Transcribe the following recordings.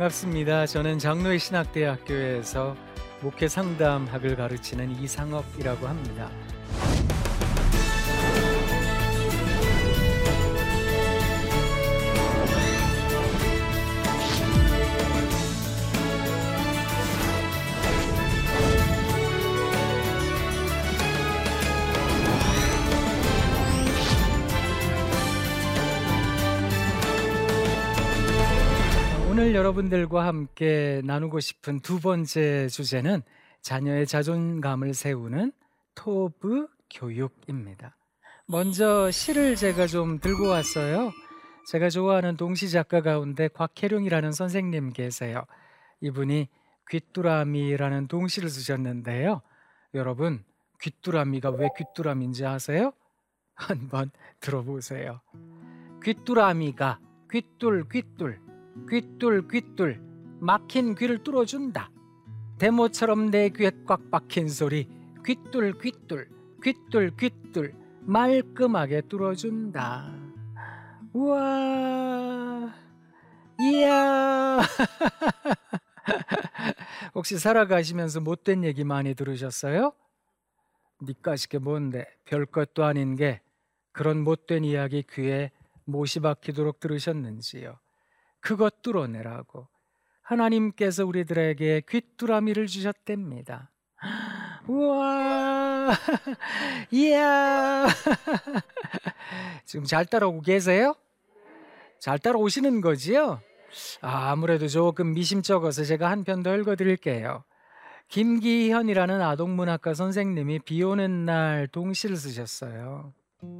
반갑습니다. 저는 장로의 신학대학교에서 목회 상담학을 가르치는 이상업이라고 합니다. 오늘 여러분들과 함께 나누고 싶은 두 번째 주제는 자녀의 자존감을 세우는 토브 교육입니다. 먼저 시를 제가 좀 들고 왔어요. 제가 좋아하는 동시 작가 가운데 곽혜룡이라는 선생님 계세요. 이분이 귀뚜라미라는 동시를 쓰셨는데요. 여러분, 귀뚜라미가 왜 귀뚜라미인지 아세요? 한번 들어보세요. 귀뚜라미가 귀뚤 귀뚤 귀뚤 귀뚤 막힌 귀를 뚫어준다. 대모처럼 내 귀에 꽉 박힌 소리 귀뚤 귀뚤 귀뚤 귀뚤 말끔하게 뚫어준다. 우와 이야 혹시 살아가시면서 못된 얘기 많이 들으셨어요? 니까짓게 뭔데 별것도 아닌 게 그런 못된 이야기 귀에 못이 박히도록 들으셨는지요? 그것 뚫어내라고 하나님께서 우리들에게 귀뚜라미를 주셨답니다. 우와, 이야. 지금 잘 따라오고 계세요? 잘 따라오시는 거지요? 아, 아무래도 조금 미심쩍어서 제가 한 편 더 읽어드릴게요. 김기현이라는 아동문학과 선생님이 비 오는 날 동시를 쓰셨어요.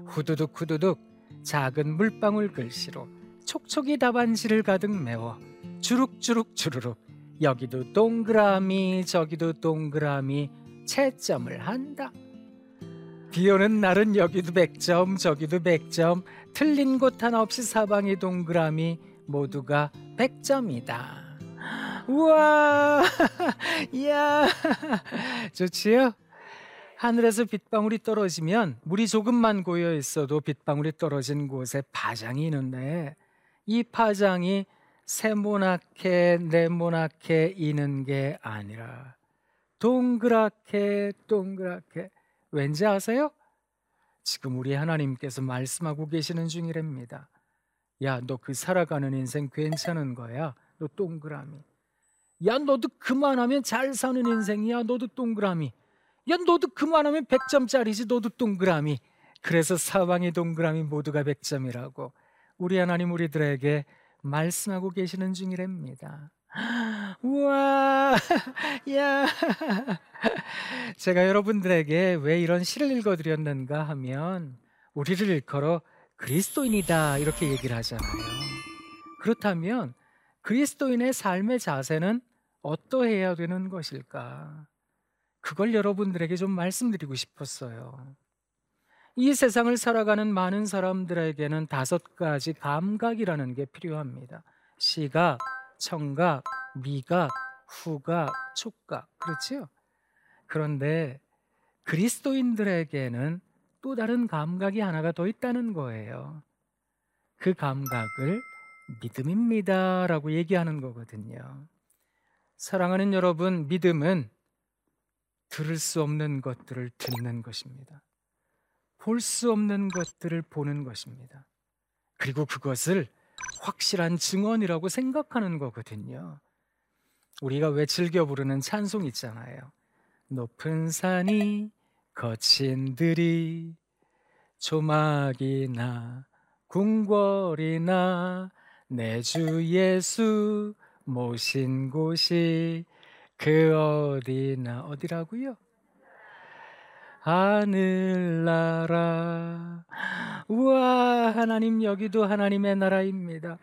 후두둑 후두둑 작은 물방울 글씨로 촉촉이 답안지를 가득 메워 주룩주룩 주르륵 여기도 동그라미 저기도 동그라미 채점을 한다. 비 오는 날은 여기도 100점 저기도 100점 틀린 곳 하나 없이 사방이 동그라미 모두가 100점이다. 우와, 이야, 좋지요? 하늘에서 빗방울이 떨어지면 물이 조금만 고여 있어도 빗방울이 떨어진 곳에 파장이 있는데 이 파장이 세모나게 네모나게 이는 게 아니라 동그랗게 동그랗게 왠지 아세요? 지금 우리 하나님께서 말씀하고 계시는 중이랍니다. 야, 너 그 살아가는 인생 괜찮은 거야. 너 동그라미. 야, 너도 그만하면 잘 사는 인생이야. 너도 동그라미. 야, 너도 그만하면 100점짜리지. 너도 동그라미. 그래서 사방이 동그라미 모두가 100점이라고. 우리 하나님 우리들에게 말씀하고 계시는 중이랍니다. 우와, 야. 제가 여러분들에게 왜 이런 시를 읽어드렸는가 하면 우리를 일컬어 그리스도인이다 이렇게 얘기를 하잖아요. 그렇다면 그리스도인의 삶의 자세는 어떠해야 되는 것일까? 그걸 여러분들에게 좀 말씀드리고 싶었어요. 이 세상을 살아가는 많은 사람들에게는 다섯 가지 감각이라는 게 필요합니다. 시각, 청각, 미각, 후각, 촉각. 그렇지요? 그런데 그리스도인들에게는 또 다른 감각이 하나가 더 있다는 거예요. 그 감각을 믿음입니다. 라고 얘기하는 거거든요. 사랑하는 여러분, 믿음은 들을 수 없는 것들을 듣는 것입니다. 볼 수 없는 것들을 보는 것입니다. 그리고 그것을 확실한 증언이라고 생각하는 거거든요. 우리가 왜 즐겨 부르는 찬송 있잖아요. 높은 산이 거친 들이 조막이나 궁궐이나 내 주 예수 모신 곳이 그 어디나 어디라고요? 하늘나라. 우와, 하나님 여기도 하나님의 나라입니다.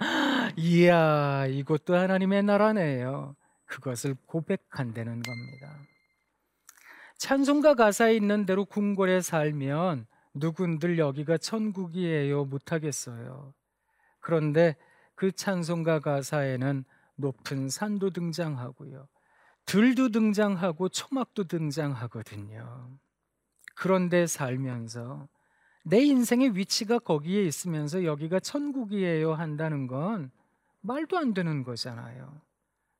이야, 이곳도 하나님의 나라네요. 그것을 고백한다는 겁니다. 찬송가 가사에 있는 대로 궁궐에 살면 누군들 여기가 천국이에요 못하겠어요. 그런데 그 찬송가 가사에는 높은 산도 등장하고요. 들도 등장하고 초막도 등장하거든요. 그런데 살면서 내 인생의 위치가 거기에 있으면서 여기가 천국이에요 한다는 건 말도 안 되는 거잖아요.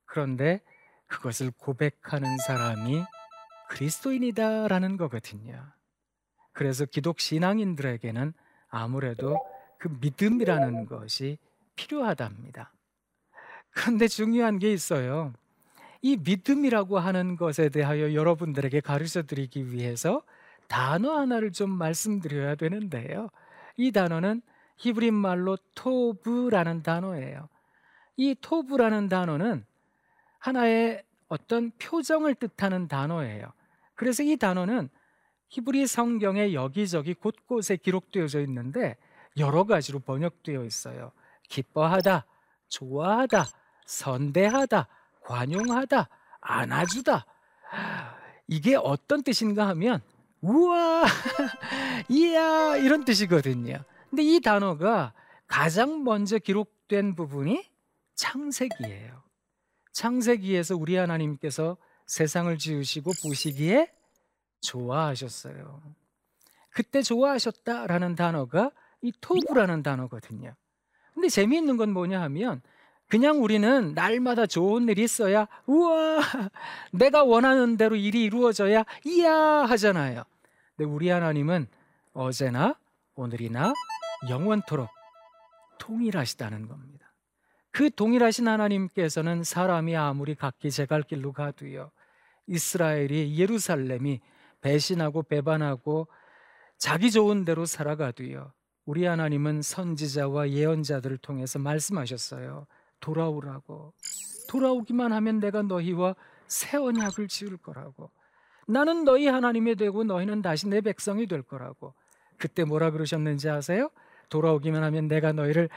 그런데 그것을 고백하는 사람이 그리스도인이다라는 거거든요. 그래서 기독 신앙인들에게는 아무래도 그 믿음이라는 것이 필요하답니다. 그런데 중요한 게 있어요. 이 믿음이라고 하는 것에 대하여 여러분들에게 가르쳐 드리기 위해서 단어 하나를 좀 말씀드려야 되는데요. 이 단어는 히브리 말로 토브라는 단어예요. 이 토브라는 단어는 하나의 어떤 표정을 뜻하는 단어예요. 그래서 이 단어는 히브리 성경에 여기저기 곳곳에 기록되어져 있는데 여러 가지로 번역되어 있어요. 기뻐하다, 좋아하다, 선대하다, 관용하다, 안아주다. 이게 어떤 뜻인가 하면 우와, 이야 이런 뜻이거든요. 근데 이 단어가 가장 먼저 기록된 부분이 창세기예요. 창세기에서 우리 하나님께서 세상을 지으시고 보시기에 좋아하셨어요. 그때 좋아하셨다라는 단어가 이 토부라는 단어거든요. 근데 재미있는 건 뭐냐 하면 그냥 우리는 날마다 좋은 일이 있어야 우와 내가 원하는 대로 일이 이루어져야 이야 하잖아요. 근데 우리 하나님은 어제나 오늘이나 영원토록 통일하시다는 겁니다. 그 동일하신 하나님께서는 사람이 아무리 각기 제갈 길로 가도요. 이스라엘이 예루살렘이 배신하고 배반하고 자기 좋은 대로 살아가도요. 우리 하나님은 선지자와 예언자들을 통해서 말씀하셨어요. 돌아오라고. 돌아오기만 하면 내가 너희와 새 언약을 지을 거라고. 나는 너희 하나님이 되고 너희는 다시 내 백성이 될 거라고. 그때 뭐라 그러셨는지 아세요? 돌아오기만 하면 내가 너희를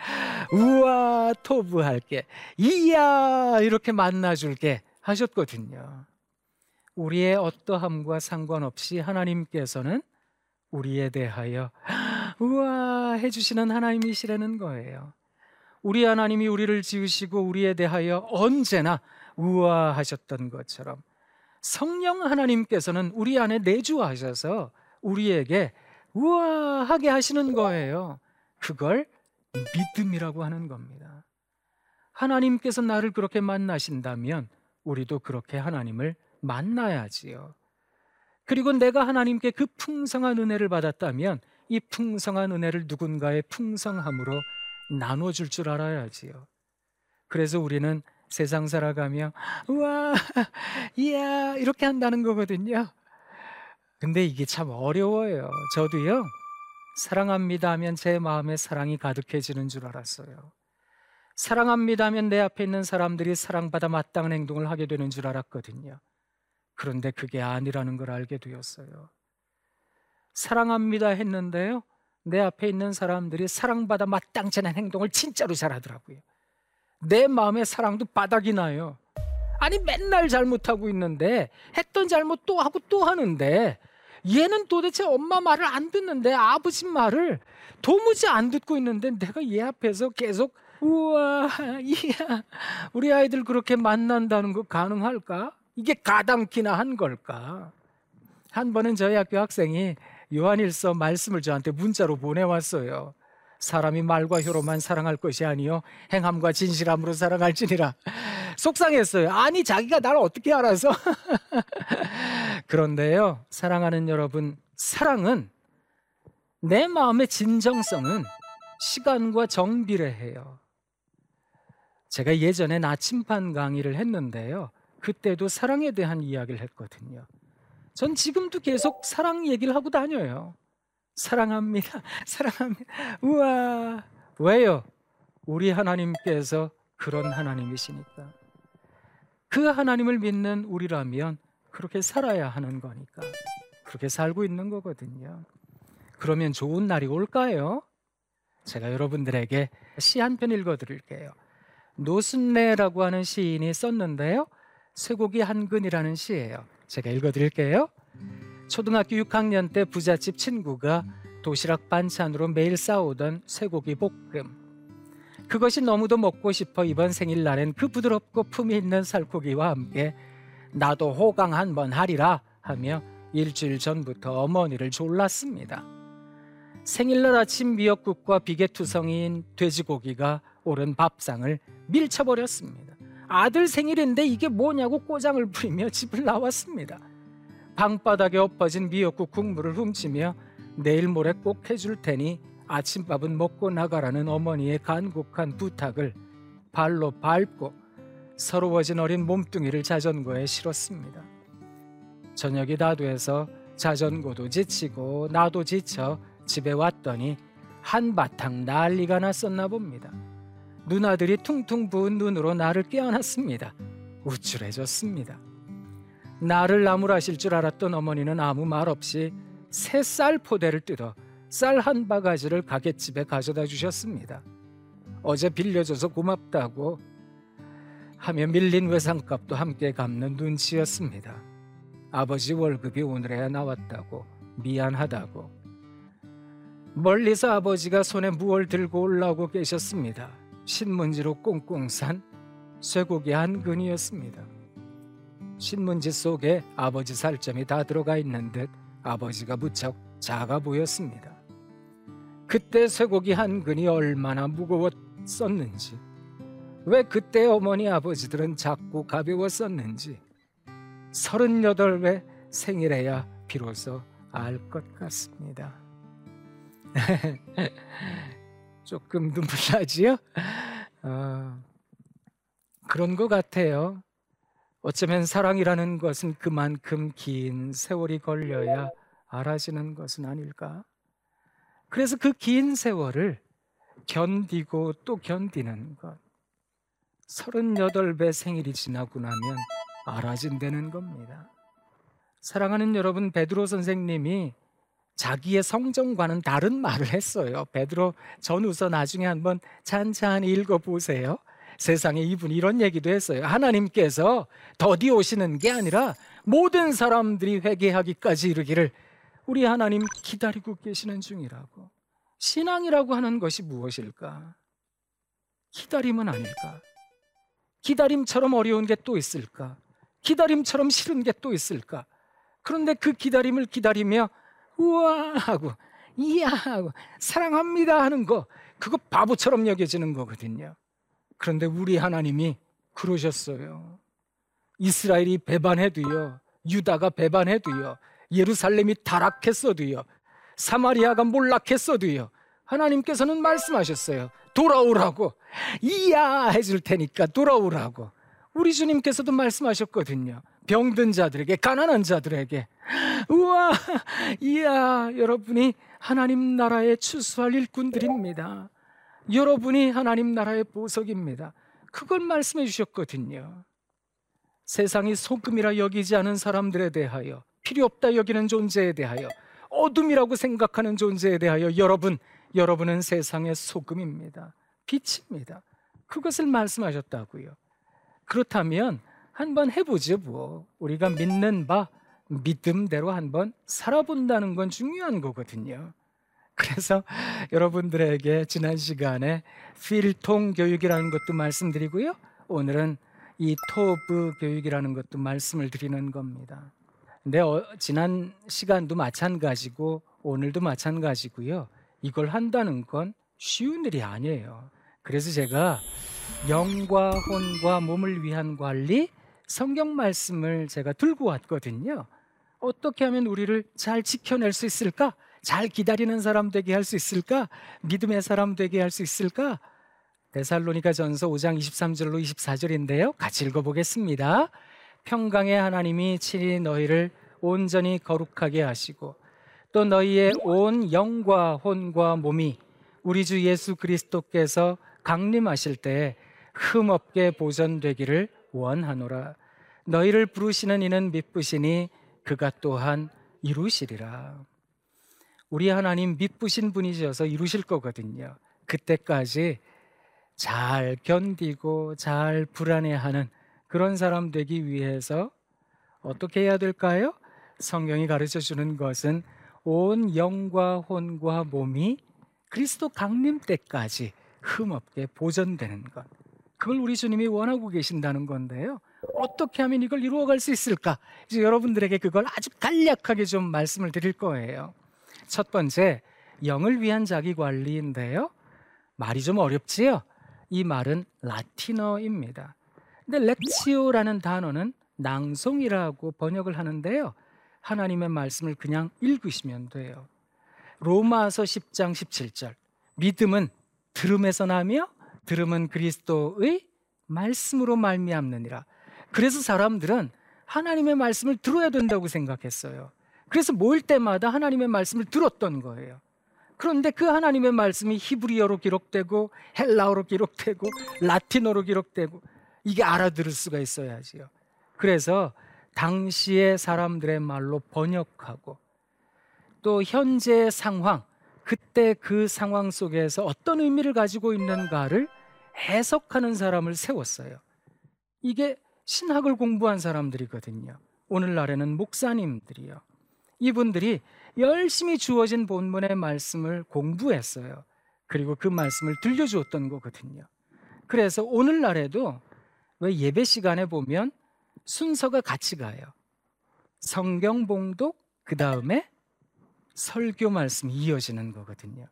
우와 토부할게. 이야 이렇게 만나줄게 하셨거든요. 우리의 어떠함과 상관없이 하나님께서는 우리에 대하여 우와 해주시는 하나님이시라는 거예요. 우리 하나님이 우리를 지으시고 우리에 대하여 언제나 우아하셨던 것처럼 성령 하나님께서는 우리 안에 내주하셔서 우리에게 우아하게 하시는 거예요. 그걸 믿음이라고 하는 겁니다. 하나님께서 나를 그렇게 만나신다면 우리도 그렇게 하나님을 만나야지요. 그리고 내가 하나님께 그 풍성한 은혜를 받았다면 이 풍성한 은혜를 누군가의 풍성함으로 나눠줄 줄 알아야지요. 그래서 우리는 세상 살아가며 우와 이야 이렇게 한다는 거거든요. 근데 이게 참 어려워요. 저도요. 사랑합니다 하면 제 마음에 사랑이 가득해지는 줄 알았어요. 사랑합니다 하면 내 앞에 있는 사람들이 사랑받아 마땅한 행동을 하게 되는 줄 알았거든요. 그런데 그게 아니라는 걸 알게 되었어요. 사랑합니다 했는데요. 내 앞에 있는 사람들이 사랑받아 마땅치 않은 행동을 진짜로 잘하더라고요. 내 마음의 사랑도 바닥이 나요. 아니 맨날 잘못하고 있는데 했던 잘못 또 하고 또 하는데 얘는 도대체 엄마 말을 안 듣는데 아버지 말을 도무지 안 듣고 있는데 내가 얘 앞에서 계속 우와 이야 우리 아이들 그렇게 만난다는 거 가능할까? 이게 가당키나 한 걸까? 한 번은 저희 학교 학생이 요한일서 말씀을 저한테 문자로 보내왔어요. 사람이 말과 혀로만 사랑할 것이 아니요 행함과 진실함으로 사랑할지니라. 속상했어요. 아니 자기가 나를 어떻게 알아서? 그런데요, 사랑하는 여러분, 사랑은 내 마음의 진정성은 시간과 정비례해요. 제가 예전에 나침반 강의를 했는데요. 그때도 사랑에 대한 이야기를 했거든요. 전 지금도 계속 사랑 얘기를 하고 다녀요. 사랑합니다. 사랑합니다. 우와. 왜요? 우리 하나님께서 그런 하나님이시니까. 그 하나님을 믿는 우리라면 그렇게 살아야 하는 거니까. 그렇게 살고 있는 거거든요. 그러면 좋은 날이 올까요? 제가 여러분들에게 시 한 편 읽어 드릴게요. 노순례라고 하는 시인이 썼는데요. 쇠고기 한 근이라는 시예요. 제가 읽어 드릴게요. 초등학교 6학년 때 부잣집 친구가 도시락 반찬으로 매일 싸오던 쇠고기 볶음. 그것이 너무도 먹고 싶어 이번 생일날엔 그 부드럽고 품이 있는 살코기와 함께 나도 호강 한번 하리라 하며 일주일 전부터 어머니를 졸랐습니다. 생일날 아침 미역국과 비계투성이인 돼지고기가 오른 밥상을 밀쳐버렸습니다. 아들 생일인데 이게 뭐냐고 꼬장을 부리며 집을 나왔습니다. 방바닥에 엎어진 미역국 국물을 훔치며 내일 모레 꼭 해줄 테니 아침밥은 먹고 나가라는 어머니의 간곡한 부탁을 발로 밟고 서러워진 어린 몸뚱이를 자전거에 실었습니다. 저녁이 다 돼서 자전거도 지치고 나도 지쳐 집에 왔더니 한바탕 난리가 났었나 봅니다. 누나들이 퉁퉁 부은 눈으로 나를 깨어났습니다. 우쭐해졌습니다. 나를 나무라실 줄 알았던 어머니는 아무 말 없이 새 쌀 포대를 뜯어 쌀 한 바가지를 가게집에 가져다 주셨습니다. 어제 빌려줘서 고맙다고 하며 밀린 외상값도 함께 갚는 눈치였습니다. 아버지 월급이 오늘에야 나왔다고 미안하다고 멀리서 아버지가 손에 무얼 들고 올라오고 계셨습니다. 신문지로 꽁꽁 산 쇠고기 한 근이었습니다. 신문지 속에 아버지 살점이 다 들어가 있는 듯 아버지가 무척 작아 보였습니다. 그때 쇠고기 한 근이 얼마나 무거웠었는지, 왜 그때 어머니 아버지들은 작고 가벼웠었는지, 서른여덟 회 생일에야 비로소 알 것 같습니다. 조금 눈물 나지요? 어, 그런 것 같아요. 어쩌면 사랑이라는 것은 그만큼 긴 세월이 걸려야 알아지는 것은 아닐까? 그래서 그 긴 세월을 견디고 또 견디는 것. 38배 생일이 지나고 나면 알아진다는 겁니다. 사랑하는 여러분, 베드로 선생님이 자기의 성정과는 다른 말을 했어요. 베드로 전후서 나중에 한번 찬찬히 읽어보세요. 세상에 이분 이런 얘기도 했어요. 하나님께서 더디 오시는 게 아니라 모든 사람들이 회개하기까지 이르기를 우리 하나님 기다리고 계시는 중이라고. 신앙이라고 하는 것이 무엇일까? 기다림은 아닐까? 기다림처럼 어려운 게 또 있을까? 기다림처럼 싫은 게 또 있을까? 그런데 그 기다림을 기다리며 우와 하고 이야 하고 사랑합니다 하는 거 그거 바보처럼 여겨지는 거거든요. 그런데 우리 하나님이 그러셨어요. 이스라엘이 배반해도요. 유다가 배반해도요. 예루살렘이 타락했어도요. 사마리아가 몰락했어도요. 하나님께서는 말씀하셨어요. 돌아오라고. 이야 해줄 테니까 돌아오라고. 우리 주님께서도 말씀하셨거든요. 병든 자들에게, 가난한 자들에게. 우와, 이야, 여러분이 하나님 나라에 추수할 일꾼들입니다. 여러분이 하나님 나라의 보석입니다. 그걸 말씀해 주셨거든요. 세상이 소금이라 여기지 않은 사람들에 대하여, 필요 없다 여기는 존재에 대하여, 어둠이라고 생각하는 존재에 대하여 여러분, 여러분은 세상의 소금입니다. 빛입니다. 그것을 말씀하셨다고요. 그렇다면 한번 해보죠, 뭐. 우리가 믿는 바, 믿음대로 한번 살아본다는 건 중요한 거거든요. 그래서 여러분들에게 지난 시간에 필통 교육이라는 것도 말씀드리고요. 오늘은 이 토브 교육이라는 것도 말씀을 드리는 겁니다. 근데 어, 지난 시간도 마찬가지고 오늘도 마찬가지고요. 이걸 한다는 건 쉬운 일이 아니에요. 그래서 제가 영과 혼과 몸을 위한 관리 성경 말씀을 제가 들고 왔거든요. 어떻게 하면 우리를 잘 지켜낼 수 있을까? 잘 기다리는 사람 되게 할 수 있을까? 믿음의 사람 되게 할 수 있을까? 데살로니가 전서 5장 23절로 24절인데요. 같이 읽어보겠습니다. 평강의 하나님이 친히 너희를 온전히 거룩하게 하시고 또 너희의 온 영과 혼과 몸이 우리 주 예수 그리스도께서 강림하실 때 흠없게 보존되기를 원하노라. 너희를 부르시는 이는 미쁘시니 그가 또한 이루시리라. 우리 하나님 미쁘신 분이셔서 이루실 거거든요. 그때까지 잘 견디고 잘 불안해하는 그런 사람 되기 위해서 어떻게 해야 될까요? 성경이 가르쳐 주는 것은 온 영과 혼과 몸이 그리스도 강림 때까지 흠없게 보존되는 것. 그걸 우리 주님이 원하고 계신다는 건데요. 어떻게 하면 이걸 이루어갈 수 있을까? 이제 여러분들에게 그걸 아주 간략하게 좀 말씀을 드릴 거예요. 첫 번째, 영을 위한 자기 관리인데요. 말이 좀 어렵지요? 이 말은 라틴어입니다. 근데 렉치오라는 단어는 낭송이라고 번역을 하는데요. 하나님의 말씀을 그냥 읽으시면 돼요. 로마서 10장 17절. 믿음은 들음에서 나며 들음은 그리스도의 말씀으로 말미암느니라. 그래서 사람들은 하나님의 말씀을 들어야 된다고 생각했어요. 그래서 모일 때마다 하나님의 말씀을 들었던 거예요. 그런데 그 하나님의 말씀이 히브리어로 기록되고 헬라어로 기록되고 라틴어로 기록되고 이게 알아들을 수가 있어야지요. 그래서 당시의 사람들의 말로 번역하고 또 현재 상황, 그때 그 상황 속에서 어떤 의미를 가지고 있는가를 해석하는 사람을 세웠어요. 이게 신학을 공부한 사람들이거든요. 오늘날에는 목사님들이요. 이분들이 열심히 주어진 본문의 말씀을 공부했어요. 그리고 그 말씀을 들려주었던 거거든요. 그래서 오늘날에도 왜 예배 시간에 보면 순서가 같이 가요. 성경 봉독, 그 다음에 설교 말씀이 이어지는 거거든요.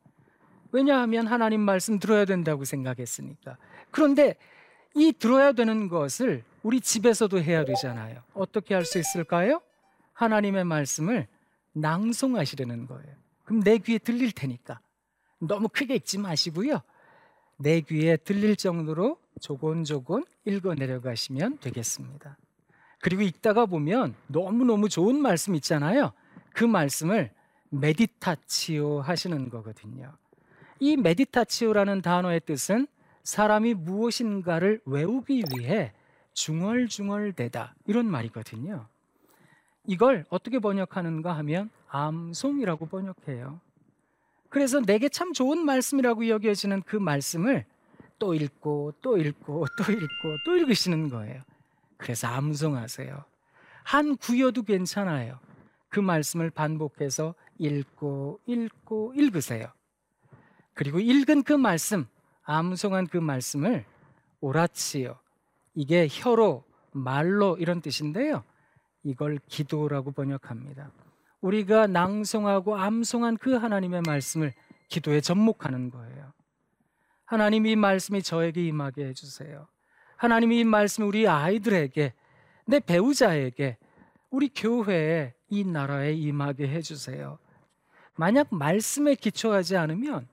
왜냐하면 하나님 말씀 들어야 된다고 생각했으니까. 그런데 이 들어야 되는 것을 우리 집에서도 해야 되잖아요. 어떻게 할 수 있을까요? 하나님의 말씀을 낭송하시려는 거예요. 그럼 내 귀에 들릴 테니까. 너무 크게 읽지 마시고요. 내 귀에 들릴 정도로 조곤조곤 읽어 내려가시면 되겠습니다. 그리고 읽다가 보면 너무너무 좋은 말씀 있잖아요. 그 말씀을 메디타치오 하시는 거거든요. 이 메디타치오라는 단어의 뜻은 사람이 무엇인가를 외우기 위해 중얼중얼대다 이런 말이거든요. 이걸 어떻게 번역하는가 하면 암송이라고 번역해요. 그래서 내게 참 좋은 말씀이라고 여겨지는 그 말씀을 또 읽고 또 읽고 또 읽고 또 읽으시는 거예요. 그래서 암송하세요. 한 구여도 괜찮아요. 그 말씀을 반복해서 읽고 읽고 읽으세요. 그리고 읽은 그 말씀, 암송한 그 말씀을 오라치요. 이게 혀로, 말로 이런 뜻인데요. 이걸 기도라고 번역합니다. 우리가 낭송하고 암송한 그 하나님의 말씀을 기도에 접목하는 거예요. 하나님 이 말씀이 저에게 임하게 해주세요. 하나님 이 말씀이 우리 아이들에게, 내 배우자에게, 우리 교회에, 이 나라에 임하게 해주세요. 만약 말씀에 기초하지 않으면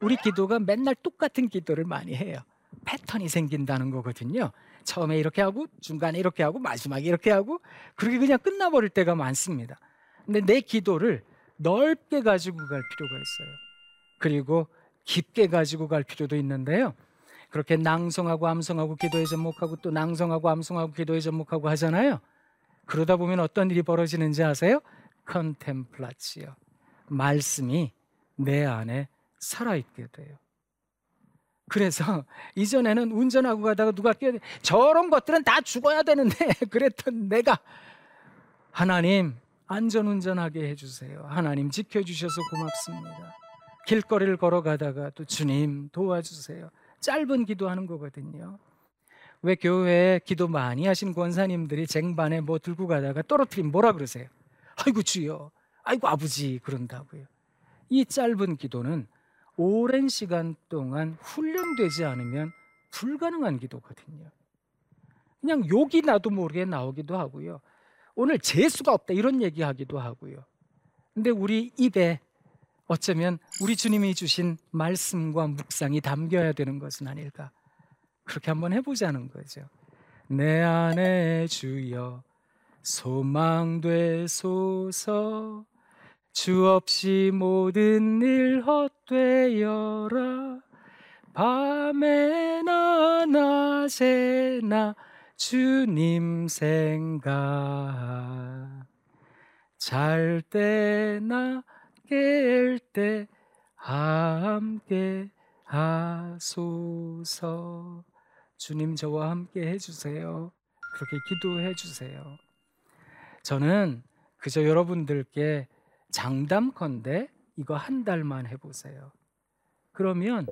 우리 기도가 맨날 똑같은 기도를 많이 해요. 패턴이 생긴다는 거거든요. 처음에 이렇게 하고 중간에 이렇게 하고 마지막에 이렇게 하고 그렇게 그냥 끝나버릴 때가 많습니다. 근데 내 기도를 넓게 가지고 갈 필요가 있어요. 그리고 깊게 가지고 갈 필요도 있는데요. 그렇게 낭송하고 암송하고 기도에 접목하고 또 낭송하고 암송하고 기도에 접목하고 하잖아요. 그러다 보면 어떤 일이 벌어지는지 아세요? 컨템플라치요. 말씀이 내 안에 살아있게 돼요. 그래서 이전에는 운전하고 가다가 누가 끼어 저런 것들은 다 죽어야 되는데 그랬던 내가 하나님 안전 운전하게 해주세요. 하나님 지켜주셔서 고맙습니다. 길거리를 걸어가다가 또 주님 도와주세요. 짧은 기도하는 거거든요. 왜 교회에 기도 많이 하신 권사님들이 쟁반에 뭐 들고 가다가 떨어뜨리면 뭐라 그러세요? 아이고 주여, 아이고 아버지 그런다고요. 이 짧은 기도는 오랜 시간 동안 훈련되지 않으면 불가능한 기도거든요. 그냥 욕이 나도 모르게 나오기도 하고요. 오늘 재수가 없다 이런 얘기하기도 하고요. 근데 우리 입에 어쩌면 우리 주님이 주신 말씀과 묵상이 담겨야 되는 것은 아닐까. 그렇게 한번 해보자는 거죠. 내 안에 주여 소망되소서 주 없이 모든 일 헛되어라. 밤에나 낮에나 주님 생각. 잘 때나 깰 때 함께 하소서. 주님 저와 함께 해주세요. 그렇게 기도해 주세요. 저는 그저 여러분들께 장담컨대 이거 한 달만 해보세요. 그러면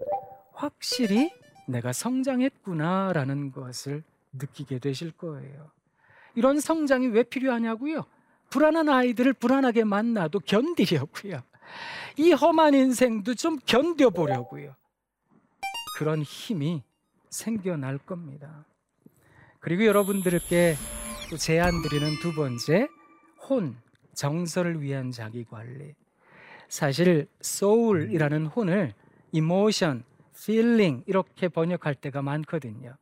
확실히 내가 성장했구나라는 것을 느끼게 되실 거예요. 이런 성장이 왜 필요하냐고요? 불안한 아이들을 불안하게 만나도 견디려고요. 이 험한 인생도 좀 견뎌보려고요. 그런 힘이 생겨날 겁니다. 그리고 여러분들께 또 제안 드리는 두 번째 혼, 정서를 위한 자기 관리. 사실 soul이라는 혼을 emotion, feeling 이렇게 번역할 때가 많거든요.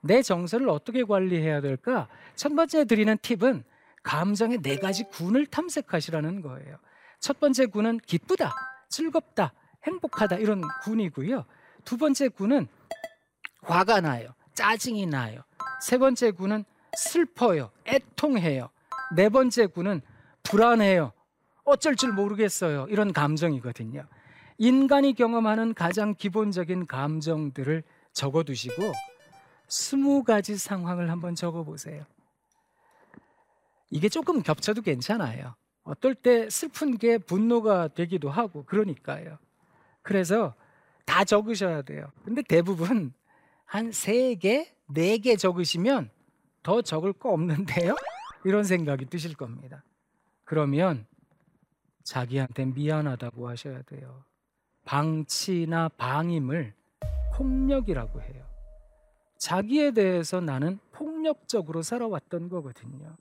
내 정서를 어떻게 관리해야 될까? 첫 번째 드리는 팁은 감정의 네 가지 군을 탐색하시라는 거예요. 첫 번째 군은 기쁘다, 즐겁다, 행복하다 이런 군이고요. 두 번째 군은 화가 나요, 짜증이 나요. 세 번째 군은 슬퍼요, 애통해요. 네 번째 군은 불안해요, 어쩔 줄 모르겠어요. 이런 감정이거든요. 인간이 경험하는 가장 기본적인 감정들을 적어두시고 스무 가지 상황을 한번 적어보세요. 이게 조금 겹쳐도 괜찮아요. 어떨 때 슬픈 게 분노가 되기도 하고 그러니까요. 그래서 다 적으셔야 돼요. 근데 대부분 한 세 개, 네 개 적으시면 더 적을 거 없는데요? 이런 생각이 드실 겁니다. 그러면 자기한테 미안하다고 하셔야 돼요. 방치나 방임을 폭력이라고 해요. 자기에 대해서 나는 폭력적으로 살아왔던 거거든요.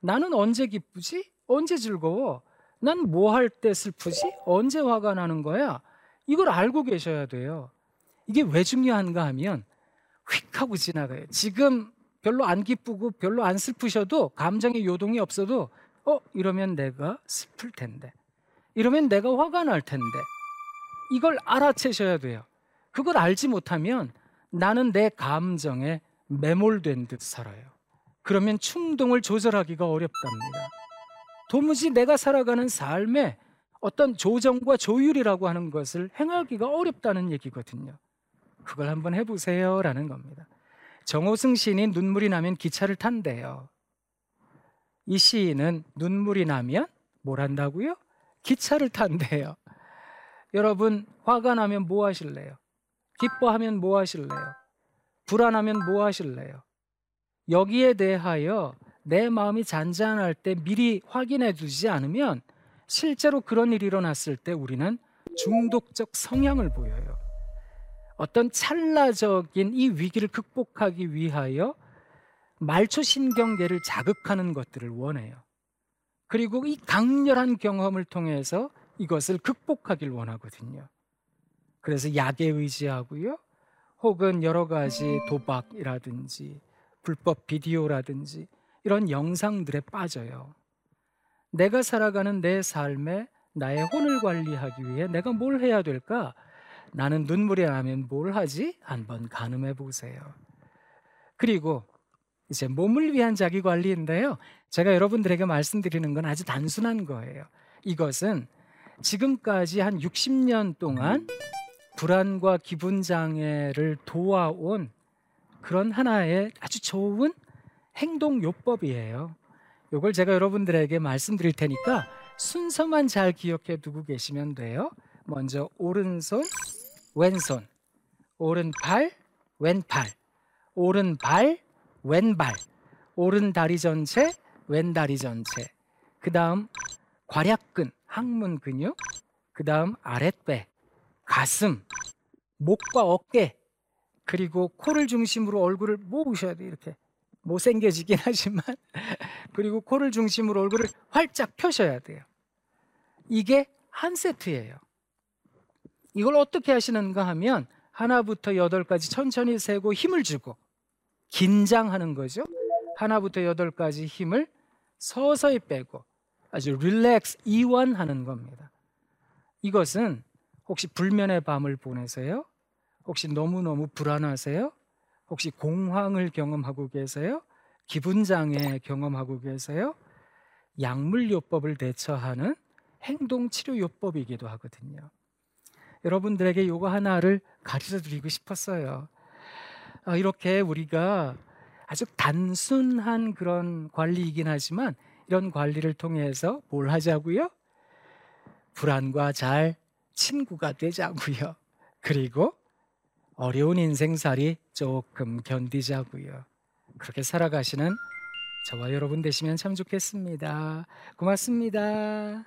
나는 언제 기쁘지? 언제 즐거워? 난 뭐 할 때 슬프지? 언제 화가 나는 거야? 이걸 알고 계셔야 돼요. 이게 왜 중요한가 하면 휙 하고 지나가요. 지금 별로 안 기쁘고 별로 안 슬프셔도 감정의 요동이 없어도 어 이러면 내가 슬플 텐데 이러면 내가 화가 날 텐데 이걸 알아채셔야 돼요. 그걸 알지 못하면 나는 내 감정에 매몰된 듯 살아요. 그러면 충동을 조절하기가 어렵답니다. 도무지 내가 살아가는 삶에 어떤 조정과 조율이라고 하는 것을 행하기가 어렵다는 얘기거든요. 그걸 한번 해보세요라는 겁니다. 정호승 시인이 눈물이 나면 기차를 탄대요. 이 시인은 눈물이 나면 뭘 한다고요? 기차를 탄대요. 여러분 화가 나면 뭐 하실래요? 기뻐하면 뭐 하실래요? 불안하면 뭐 하실래요? 여기에 대하여 내 마음이 잔잔할 때 미리 확인해 두지 않으면 실제로 그런 일이 일어났을 때 우리는 중독적 성향을 보여요. 어떤 찰나적인 이 위기를 극복하기 위하여 말초 신경계를 자극하는 것들을 원해요. 그리고 이 강렬한 경험을 통해서 이것을 극복하길 원하거든요. 그래서 약에 의지하고요. 혹은 여러 가지 도박이라든지 불법 비디오라든지 이런 영상들에 빠져요. 내가 살아가는 내 삶에 나의 혼을 관리하기 위해 내가 뭘 해야 될까? 나는 눈물이 나면 뭘 하지? 한번 가늠해 보세요. 그리고 이제 몸을 위한 자기 관리인데요. 제가 여러분들에게 말씀드리는 건 아주 단순한 거예요. 이것은 지금까지 한 60년 동안 불안과 기분 장애를 도와온 그런 하나의 아주 좋은 행동 요법이에요. 이걸 제가 여러분들에게 말씀드릴 테니까 순서만 잘 기억해 두고 계시면 돼요. 먼저 오른손, 왼손, 오른팔, 왼팔, 오른발, 왼발, 오른 다리 전체, 왼 다리 전체. 그 다음 괄약근, 항문 근육, 그 다음 아랫배, 가슴, 목과 어깨, 그리고 코를 중심으로 얼굴을 모으셔야 돼요. 이렇게 못생겨지긴 하지만 그리고 코를 중심으로 얼굴을 활짝 펴셔야 돼요. 이게 한 세트예요. 이걸 어떻게 하시는가 하면 하나부터 여덟까지 천천히 세고 힘을 주고 긴장하는 거죠. 하나부터 여덟까지 힘을 서서히 빼고 아주 릴렉스 이완하는 겁니다. 이것은 혹시 불면의 밤을 보내세요? 혹시 너무너무 불안하세요? 혹시 공황을 경험하고 계세요? 기분 장애 경험하고 계세요? 약물 요법을 대처하는 행동 치료 요법이기도 하거든요. 여러분들에게 요거 하나를 가르쳐 드리고 싶었어요. 아, 이렇게 우리가 아주 단순한 그런 관리이긴 하지만 이런 관리를 통해서 뭘 하자고요? 불안과 잘 친구가 되자고요. 그리고 어려운 인생살이 조금 견디자고요. 그렇게 살아가시는 저와 여러분 되시면 참 좋겠습니다. 고맙습니다.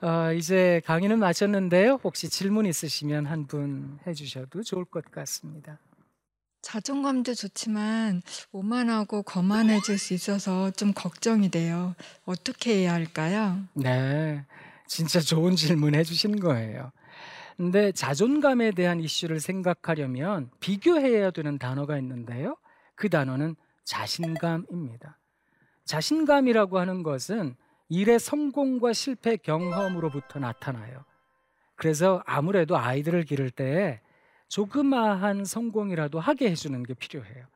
어, 이제 강의는 마쳤는데요. 혹시 질문 있으시면 한 분 해주셔도 좋을 것 같습니다. 자존감도 좋지만 오만하고 거만해질 수 있어서 좀 걱정이 돼요. 어떻게 해야 할까요? 네. 진짜 좋은 질문 해주신 거예요. 근데 자존감에 대한 이슈를 생각하려면 비교해야 되는 단어가 있는데요. 그 단어는 자신감입니다. 자신감이라고 하는 것은 일의 성공과 실패 경험으로부터 나타나요. 그래서 아무래도 아이들을 기를 때 조그마한 성공이라도 하게 해주는 게 필요해요.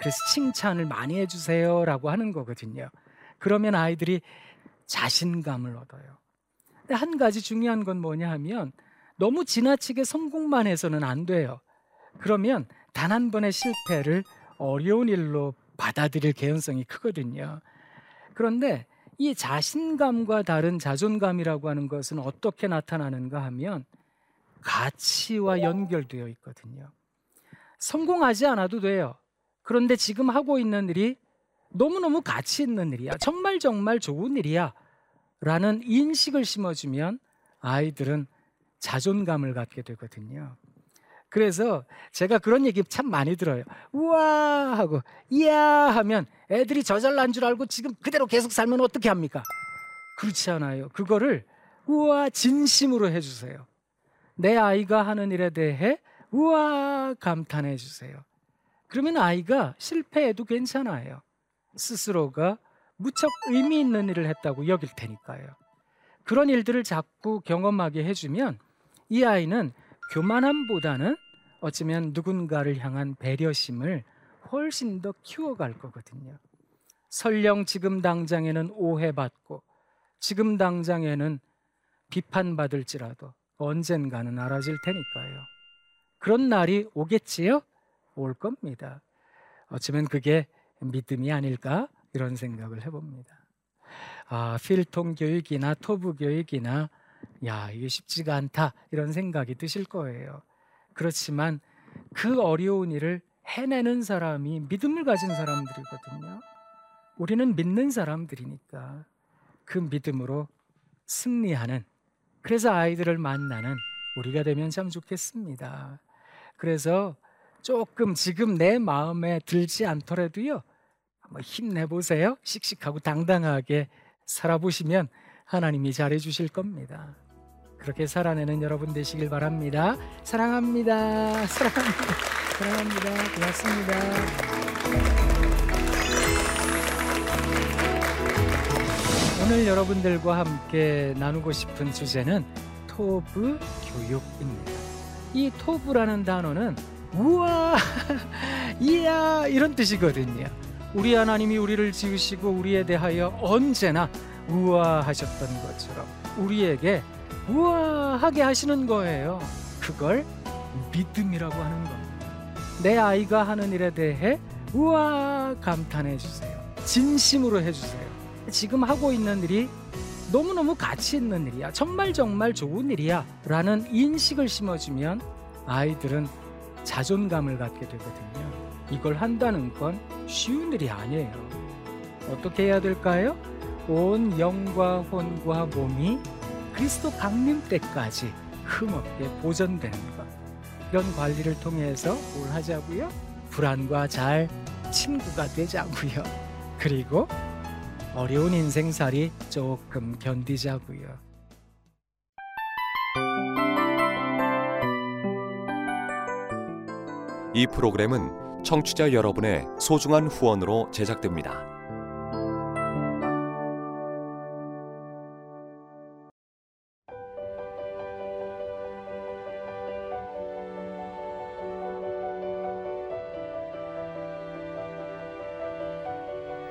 그래서 칭찬을 많이 해주세요라고 하는 거거든요. 그러면 아이들이 자신감을 얻어요. 근데 한 가지 중요한 건 뭐냐 하면 너무 지나치게 성공만 해서는 안 돼요. 그러면 단 한 번의 실패를 어려운 일로 받아들일 개연성이 크거든요. 그런데 이 자신감과 다른 자존감이라고 하는 것은 어떻게 나타나는가 하면 가치와 연결되어 있거든요. 성공하지 않아도 돼요. 그런데 지금 하고 있는 일이 너무너무 가치 있는 일이야. 정말 정말 좋은 일이야. 라는 인식을 심어주면 아이들은 자존감을 갖게 되거든요. 그래서 제가 그런 얘기 참 많이 들어요. 우와 하고 이야 하면 애들이 저 잘난 줄 알고 지금 그대로 계속 살면 어떻게 합니까? 그렇지 않아요. 그거를 우와 진심으로 해주세요. 내 아이가 하는 일에 대해 우와 감탄해 주세요. 그러면 아이가 실패해도 괜찮아요. 스스로가 무척 의미 있는 일을 했다고 여길 테니까요. 그런 일들을 자꾸 경험하게 해주면 이 아이는 교만함보다는 어쩌면 누군가를 향한 배려심을 훨씬 더 키워갈 거거든요. 설령 지금 당장에는 오해받고 지금 당장에는 비판받을지라도 언젠가는 알아질 테니까요. 그런 날이 오겠지요? 올 겁니다. 어쩌면 그게 믿음이 아닐까 이런 생각을 해봅니다. 아, 필통 교육이나 토부 교육이나 야, 이게 쉽지가 않다 이런 생각이 드실 거예요. 그렇지만 그 어려운 일을 해내는 사람이 믿음을 가진 사람들이거든요. 우리는 믿는 사람들이니까 그 믿음으로 승리하는 그래서 아이들을 만나는 우리가 되면 참 좋겠습니다. 그래서 조금 지금 내 마음에 들지 않더라도요. 한번 힘내보세요. 씩씩하고 당당하게 살아보시면 하나님이 잘해 주실 겁니다. 그렇게 살아내는 여러분 되시길 바랍니다. 사랑합니다. 사랑합니다. 사랑합니다. 고맙습니다. 오늘 여러분들과 함께 나누고 싶은 주제는 토브 교육입니다. 이 토브라는 단어는 우와, 이야 이런 뜻이거든요. 우리 하나님이 우리를 지으시고 우리에 대하여 언제나 우아하셨던 것처럼 우리에게 우아하게 하시는 거예요. 그걸 믿음이라고 하는 겁니다. 내 아이가 하는 일에 대해 우아 감탄해 주세요. 진심으로 해 주세요. 지금 하고 있는 일이 너무너무 가치 있는 일이야. 정말 정말 좋은 일이야. 라는 인식을 심어주면 아이들은 자존감을 갖게 되거든요. 이걸 한다는 건 쉬운 일이 아니에요. 어떻게 해야 될까요? 온 영과 혼과 몸이 그리스도 강림 때까지 흠없게 보존되는 것. 이런 관리를 통해서 뭘 하자고요? 불안과 잘 친구가 되자고요. 그리고 어려운 인생살이 조금 견디자고요. 이 프로그램은 청취자 여러분의 소중한 후원으로 제작됩니다.